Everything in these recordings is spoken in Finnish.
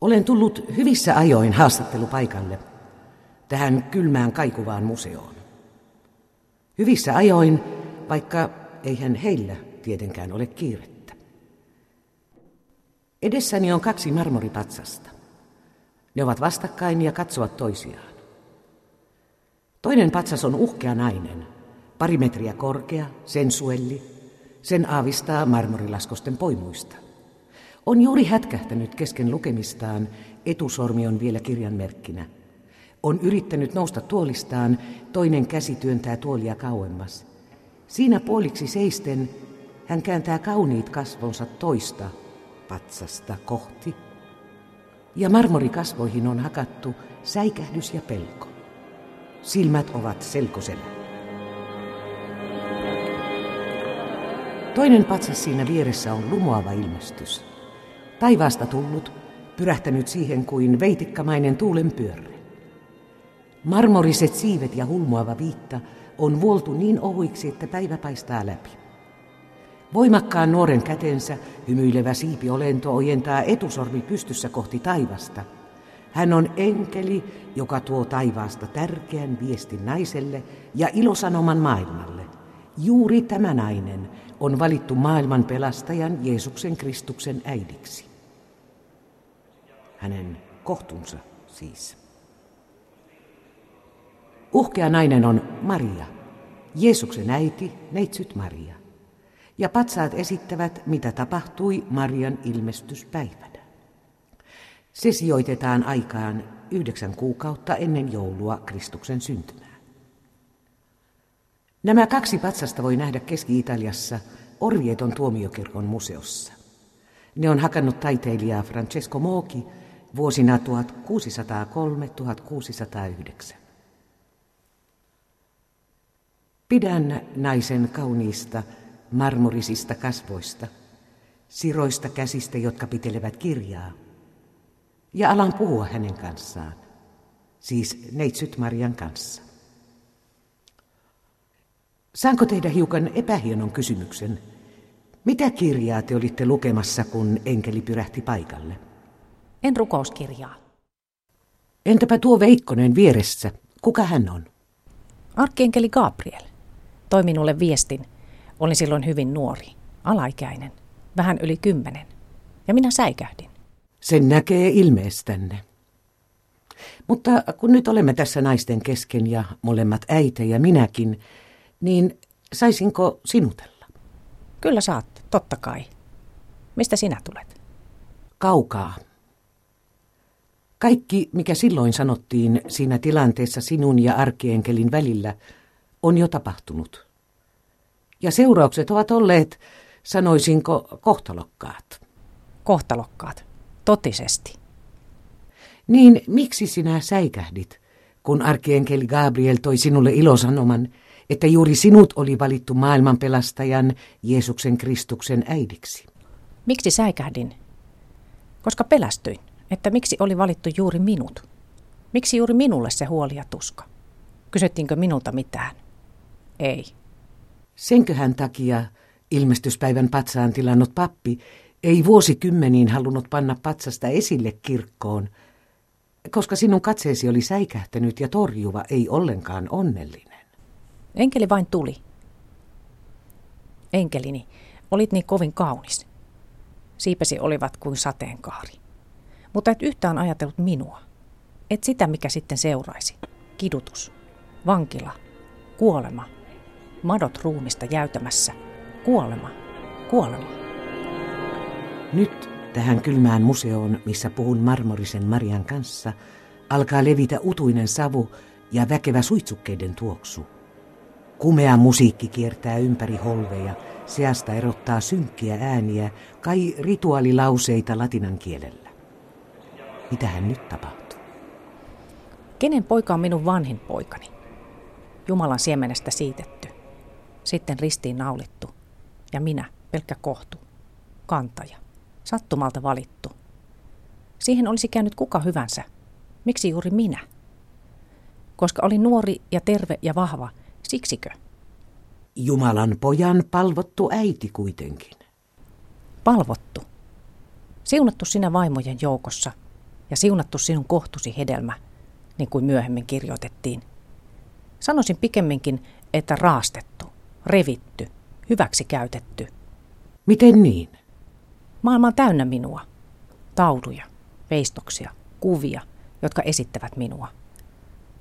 Olen tullut hyvissä ajoin haastattelupaikalle, tähän kylmään kaikuvaan museoon. Hyvissä ajoin, vaikka eihän heillä tietenkään ole kiirettä. Edessäni on kaksi marmoripatsasta. Ne ovat vastakkain ja katsovat toisiaan. Toinen patsas on uhkea nainen, pari metriä korkea, sensuelli. Sen aavistaa marmorilaskosten poimuista. On juuri hätkähtänyt kesken lukemistaan, etusormi on vielä kirjan merkkinä. On yrittänyt nousta tuolistaan, toinen käsi työntää tuolia kauemmas. Siinä puoliksi seisten hän kääntää kauniit kasvonsa toista patsasta kohti. Ja marmorikasvoihin on hakattu säikähdys ja pelko. Silmät ovat selkosellä. Toinen patsas siinä vieressä on lumoava ilmestys. Taivaasta tullut, pyrähtänyt siihen kuin veitikkamainen tuulen pyörre. Marmoriset siivet ja hulmuava viitta on vuoltu niin ohuiksi, että päivä paistaa läpi. Voimakkaan nuoren kätensä hymyilevä siipiolento ojentaa etusormi pystyssä kohti taivasta. Hän on enkeli, joka tuo taivaasta tärkeän viestin naiselle ja ilosanoman maailmalle. Juuri tämä nainen on valittu maailman pelastajan Jeesuksen Kristuksen äidiksi. Hänen kohtunsa siis. Uhkea nainen on Maria, Jeesuksen äiti, neitsyt Maria. Ja patsaat esittävät, mitä tapahtui Marian ilmestyspäivänä. Se sijoitetaan aikaan yhdeksän kuukautta ennen joulua Kristuksen syntymää. Nämä kaksi patsasta voi nähdä Keski-Italiassa Orvieton tuomiokirkon museossa. Ne on hakannut taiteilija Francesco Moki vuosina 1603-1609. Pidän naisen kauniista marmorisista kasvoista, siroista käsistä, jotka pitelevät kirjaa, ja alan puhua hänen kanssaan, siis neitsyt Marian kanssa. Saanko tehdä hiukan epähienon kysymyksen? Mitä kirjaa te olitte lukemassa, kun enkeli pyrähti paikalle? En rukouskirjaa. Entäpä tuo Veikkonen vieressä? Kuka hän on? Arkkienkeli Gabriel toi minulle viestin. Olin silloin hyvin nuori, alaikäinen, vähän yli kymmenen. Ja minä säikähdin. Sen näkee ilmeestänne. Mutta kun nyt olemme tässä naisten kesken ja molemmat äitejä minäkin, niin saisinko sinutella? Kyllä saat, totta kai. Mistä sinä tulet? Kaukaa. Kaikki, mikä silloin sanottiin siinä tilanteessa sinun ja arkienkelin välillä, on jo tapahtunut. Ja seuraukset ovat olleet, sanoisinko, kohtalokkaat. Kohtalokkaat, totisesti. Niin miksi sinä säikähdit, kun arkienkeli Gabriel toi sinulle ilosanoman, että juuri sinut oli valittu maailman pelastajan Jeesuksen Kristuksen äidiksi? Miksi säikähdin? Koska pelästyin, että miksi oli valittu juuri minut. Miksi juuri minulle se huoli ja tuska? Kysyttiinkö minulta mitään? Ei. Senköhän takia ilmestyspäivän patsaan tilannut pappi ei vuosikymmeniin halunnut panna patsasta esille kirkkoon, koska sinun katseesi oli säikähtänyt ja torjuva, ei ollenkaan onnellinen. Enkeli vain tuli. Enkelini, olit niin kovin kaunis. Siipesi olivat kuin sateenkaari. Mutta et yhtään ajatellut minua. Et sitä, mikä sitten seuraisi. Kidutus, vankila, kuolema – madot ruumista jäytämässä. Kuolema, kuolema. Nyt tähän kylmään museoon, missä puhun marmorisen Marian kanssa, alkaa levitä utuinen savu ja väkevä suitsukkeiden tuoksu. Kumea musiikki kiertää ympäri holveja, seasta erottaa synkkiä ääniä, kai rituaalilauseita latinan kielellä. Mitähän nyt tapahtuu? Kenen poika on minun vanhin poikani? Jumalan siemenestä siitetty sitten ristiin naulittu. Ja minä, pelkkä kohtu, kantaja, sattumalta valittu. Siihen olisi käynyt kuka hyvänsä. Miksi juuri minä? Koska olin nuori ja terve ja vahva, siksikö? Jumalan pojan palvottu äiti kuitenkin. Palvottu. Siunattu sinä vaimojen joukossa, ja siunattu sinun kohtusi hedelmä, niin kuin myöhemmin kirjoitettiin. Sanoisin pikemminkin, että raastettu, revitty, hyväksi käytetty. Miten niin? Maailma on täynnä minua. Tauduja, veistoksia, kuvia, jotka esittävät minua.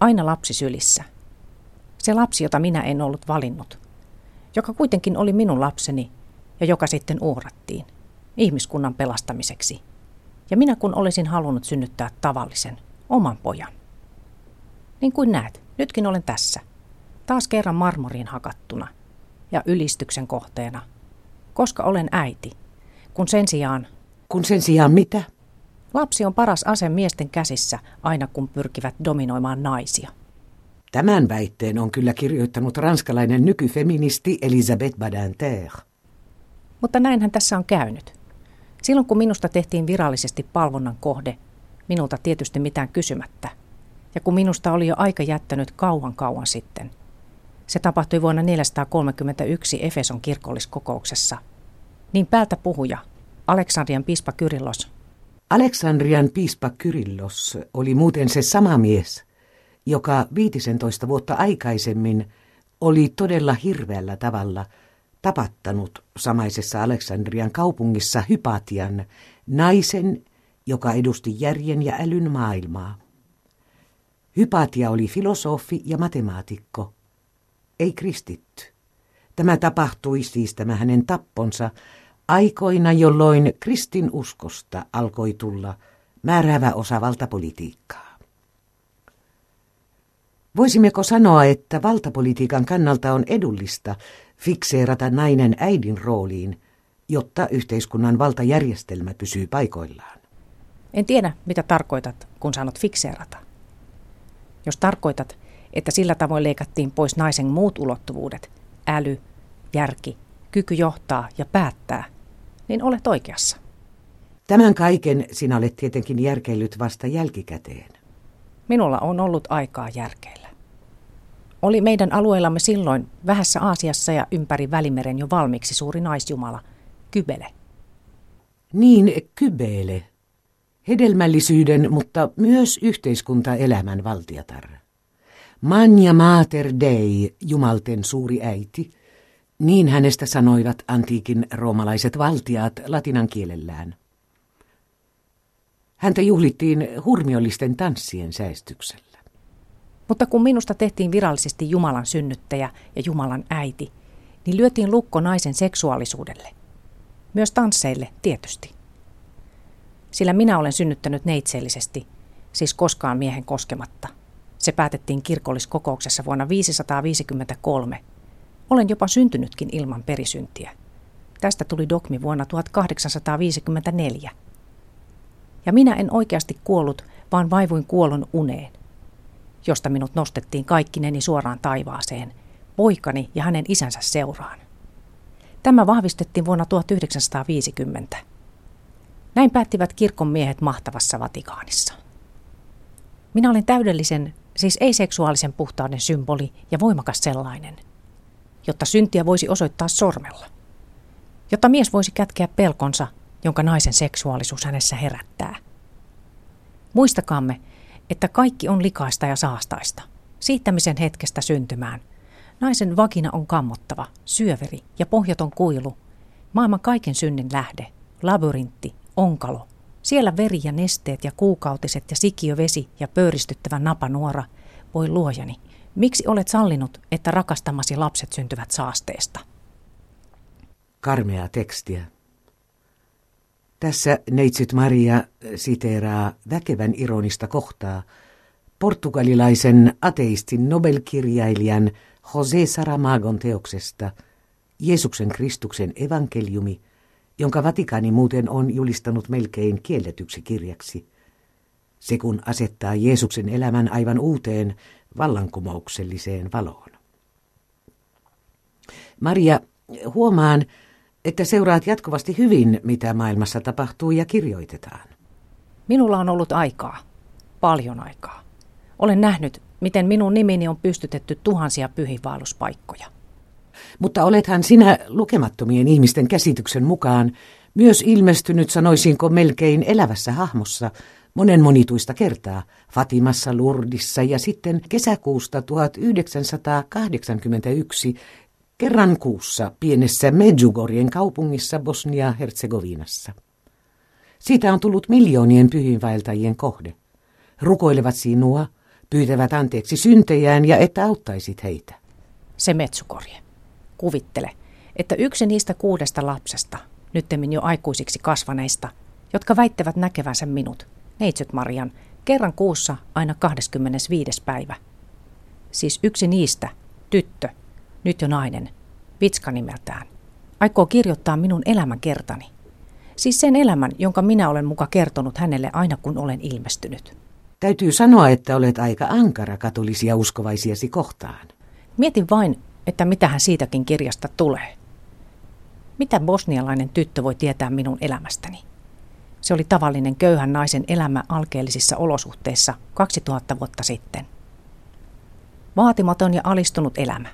Aina lapsi sylissä. Se lapsi, jota minä en ollut valinnut. Joka kuitenkin oli minun lapseni ja joka sitten uhrattiin ihmiskunnan pelastamiseksi. Ja minä kun olisin halunnut synnyttää tavallisen, oman pojan. Niin kuin näet, nytkin olen tässä. Taas kerran marmoriin hakattuna ja ylistyksen kohteena. Koska olen äiti, kun sen sijaan... Kun sen sijaan mitä? Lapsi on paras ase miesten käsissä aina kun pyrkivät dominoimaan naisia. Tämän väitteen on kyllä kirjoittanut ranskalainen nykyfeministi Elisabeth Badinter. Mutta näinhän tässä on käynyt. Silloin kun minusta tehtiin virallisesti palvonnan kohde, minulta tietysti mitään kysymättä, ja kun minusta oli jo aika jättänyt kauan kauan sitten. Se tapahtui vuonna 431 Efeson kirkolliskokouksessa. Niin päältä puhuja, Aleksandrian piispa Kyrillos. Aleksandrian piispa Kyrillos oli muuten se sama mies, joka 15 vuotta aikaisemmin oli todella hirveällä tavalla tapattanut samaisessa Aleksandrian kaupungissa Hypatian, naisen, joka edusti järjen ja älyn maailmaa. Hypatia oli filosofi ja matemaatikko, ei kristitty. Tämä tapahtui siis tämä hänen tapponsa aikoina, jolloin kristin uskosta alkoi tulla määräävä osa valtapolitiikkaa. Voisimmeko sanoa, että valtapolitiikan kannalta on edullista fikseerata nainen äidin rooliin, jotta yhteiskunnan valtajärjestelmä pysyy paikoillaan? En tiedä, mitä tarkoitat, kun sanot fikseerata. Jos tarkoitat, että sillä tavoin leikattiin pois naisen muut ulottuvuudet, äly, järki, kyky johtaa ja päättää, niin olet oikeassa. Tämän kaiken sinä olet tietenkin järkeillyt vasta jälkikäteen. Minulla on ollut aikaa järkeillä. Oli meidän alueellamme silloin vähässä Aasiassa ja ympäri Välimeren jo valmiiksi suuri naisjumala, Kybele. Niin, Kybele. Hedelmällisyyden, mutta myös yhteiskuntaelämän valtiatar. Manja Mater Dei, jumalten suuri äiti, niin hänestä sanoivat antiikin roomalaiset valtiaat latinan kielellään. Häntä juhlittiin hurmiollisten tanssien säestyksellä. Mutta kun minusta tehtiin virallisesti Jumalan synnyttäjä ja Jumalan äiti, niin lyötiin lukko naisen seksuaalisuudelle. Myös tansseille tietysti. Sillä minä olen synnyttänyt neitsellisesti, siis koskaan miehen koskematta. Se päätettiin kirkolliskokouksessa vuonna 553. Olen jopa syntynytkin ilman perisyntiä. Tästä tuli dogmi vuonna 1854 ja minä en oikeasti kuollut, vaan vaivuin kuolon uneen, josta minut nostettiin kaikkineni suoraan taivaaseen, poikani ja hänen isänsä seuraan. Tämä vahvistettiin vuonna 1950. Näin päättivät kirkon miehet mahtavassa Vatikaanissa. Minä olin täydellisen, siis ei-seksuaalisen puhtauden symboli ja voimakas sellainen, jotta syntiä voisi osoittaa sormella, jotta mies voisi kätkeä pelkonsa jonka naisen seksuaalisuus hänessä herättää. Muistakaamme, että kaikki on likaista ja saastaista, siittämisen hetkestä syntymään. Naisen vakina on kammottava, syöveri ja pohjaton kuilu, maailman kaiken synnin lähde, labyrintti, onkalo, siellä veri ja nesteet ja kuukautiset ja sikiövesi ja pöyristyttävä napanuora, voi luojani, miksi olet sallinut, että rakastamasi lapset syntyvät saasteesta? Karmea tekstiä. Tässä neitsyt Maria siteeraa väkevän ironista kohtaa portugalilaisen ateistin Nobelkirjailijan José Saramagon teoksesta Jeesuksen Kristuksen evankeliumi, jonka Vatikaani muuten on julistanut melkein kielletyksi kirjaksi. Se kun asettaa Jeesuksen elämän aivan uuteen vallankumoukselliseen valoon. Maria, huomaan, että seuraat jatkuvasti hyvin, mitä maailmassa tapahtuu ja kirjoitetaan. Minulla on ollut aikaa. Paljon aikaa. Olen nähnyt, miten minun nimini on pystytetty tuhansia pyhiinvaelluspaikkoja. Mutta olethan sinä lukemattomien ihmisten käsityksen mukaan myös ilmestynyt, sanoisinko melkein elävässä hahmossa, monen monituista kertaa Fatimassa, Lurdissa ja sitten kesäkuusta 1981 kerran kuussa pienessä Medjugorjen kaupungissa Bosnia-Herzegovinassa. Siitä on tullut miljoonien pyhinvaeltajien kohde. Rukoilevat sinua, pyytävät anteeksi syntejään ja että auttaisit heitä. Se metsukorje. Kuvittele, että yksi niistä kuudesta lapsesta, nyttemmin jo aikuisiksi kasvaneista, jotka väittävät näkevänsä minut, neitsyt Marian, kerran kuussa aina 25. päivä. Siis yksi niistä, tyttö, nyt jo nainen, Vitska nimeltään, aikoo kirjoittaa minun elämänkertani. Siis sen elämän, jonka minä olen muka kertonut hänelle aina kun olen ilmestynyt. Täytyy sanoa, että olet aika ankara katolisia uskovaisiasi kohtaan. Mietin vain, että mitä hän siitäkin kirjasta tulee. Mitä bosnialainen tyttö voi tietää minun elämästäni? Se oli tavallinen köyhän naisen elämä alkeellisissa olosuhteissa 2000 vuotta sitten. Vaatimaton ja alistunut elämä.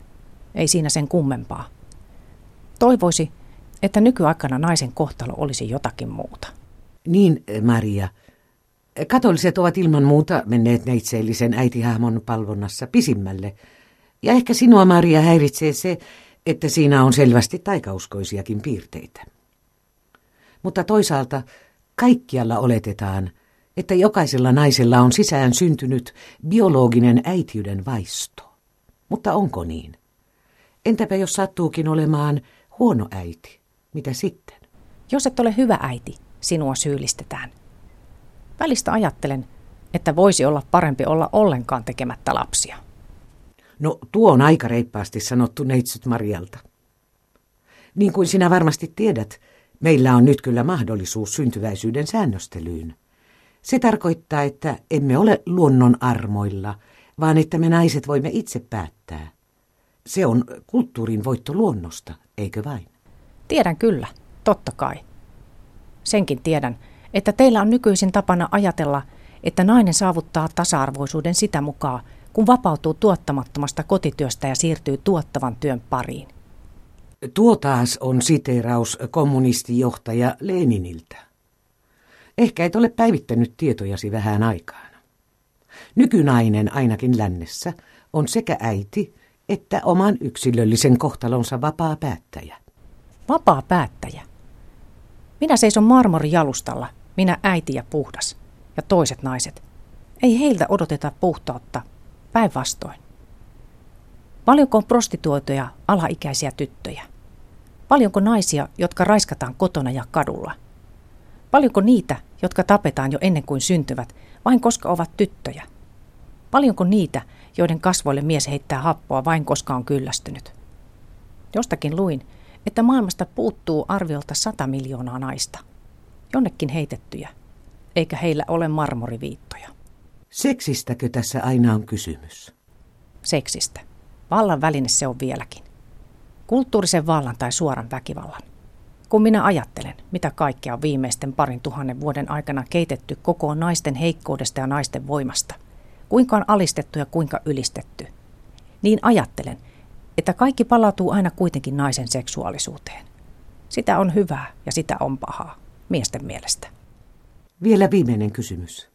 Ei siinä sen kummempaa. Toivoisi, että nykyaikana naisen kohtalo olisi jotakin muuta. Niin, Maria. Katoliset ovat ilman muuta menneet neitseellisen äitihahmon palvonnassa pisimmälle. Ja ehkä sinua, Maria, häiritsee se, että siinä on selvästi taikauskoisiakin piirteitä. Mutta toisaalta kaikkialla oletetaan, että jokaisella naisella on sisään syntynyt biologinen äitiyden vaisto. Mutta onko niin? Entäpä jos sattuukin olemaan huono äiti? Mitä sitten? Jos et ole hyvä äiti, sinua syyllistetään. Välistä ajattelen, että voisi olla parempi olla ollenkaan tekemättä lapsia. No tuo on aika reippaasti sanottu neitsyt Marialta. Niin kuin sinä varmasti tiedät, meillä on nyt kyllä mahdollisuus syntyväisyyden säännöstelyyn. Se tarkoittaa, että emme ole luonnon armoilla, vaan että me naiset voimme itse päättää. Se on kulttuurin voitto luonnosta, eikö vain? Tiedän kyllä, totta kai. Senkin tiedän, että teillä on nykyisin tapana ajatella, että nainen saavuttaa tasa-arvoisuuden sitä mukaan, kun vapautuu tuottamattomasta kotityöstä ja siirtyy tuottavan työn pariin. Tuo taas on siteeraus kommunistijohtaja Leniniltä. Ehkä et ole päivittänyt tietojasi vähän aikaan. Nykynainen ainakin lännessä on sekä äiti että oman yksilöllisen kohtalonsa vapaa päättäjä. Vapaa päättäjä. Minä seison marmorijalustalla, minä äiti ja puhdas, ja toiset naiset. Ei heiltä odoteta puhtautta, päinvastoin. Paljonko on prostituoituja alaikäisiä tyttöjä? Paljonko naisia, jotka raiskataan kotona ja kadulla? Paljonko niitä, jotka tapetaan jo ennen kuin syntyvät, vain koska ovat tyttöjä? Paljonko niitä, joiden kasvoille mies heittää happoa vain koska on kyllästynyt? Jostakin luin, että maailmasta puuttuu arviolta sata miljoonaa naista. Jonnekin heitettyjä, eikä heillä ole marmoriviittoja. Seksistäkö tässä aina on kysymys? Seksistä. Vallan väline se on vieläkin. Kulttuurisen vallan tai suoran väkivallan. Kun minä ajattelen, mitä kaikkea on viimeisten parin tuhannen vuoden aikana keitetty koko naisten heikkoudesta ja naisten voimasta, kuinka on alistettu ja kuinka ylistetty, niin ajattelen, että kaikki palautuu aina kuitenkin naisen seksuaalisuuteen. Sitä on hyvää ja sitä on pahaa, miesten mielestä. Vielä viimeinen kysymys.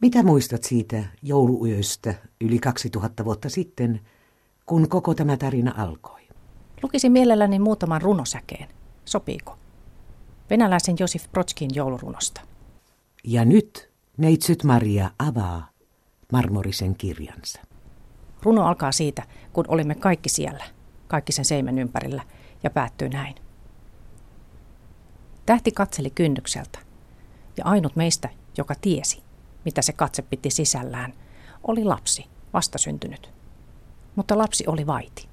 Mitä muistat siitä jouluyöstä yli 2000 vuotta sitten, kun koko tämä tarina alkoi? Lukisin mielelläni muutaman runosäkeen. Sopiiko? Venäläisen Josif Brodskin joulurunosta. Ja nyt neitsyt Maria avaa marmorisen kirjansa. Runo alkaa siitä, kun olimme kaikki siellä, kaikki sen seimen ympärillä, ja päättyy näin. Tähti katseli kynnykseltä, ja ainut meistä, joka tiesi, mitä se katse piti sisällään, oli lapsi, vastasyntynyt. Mutta lapsi oli vaiti.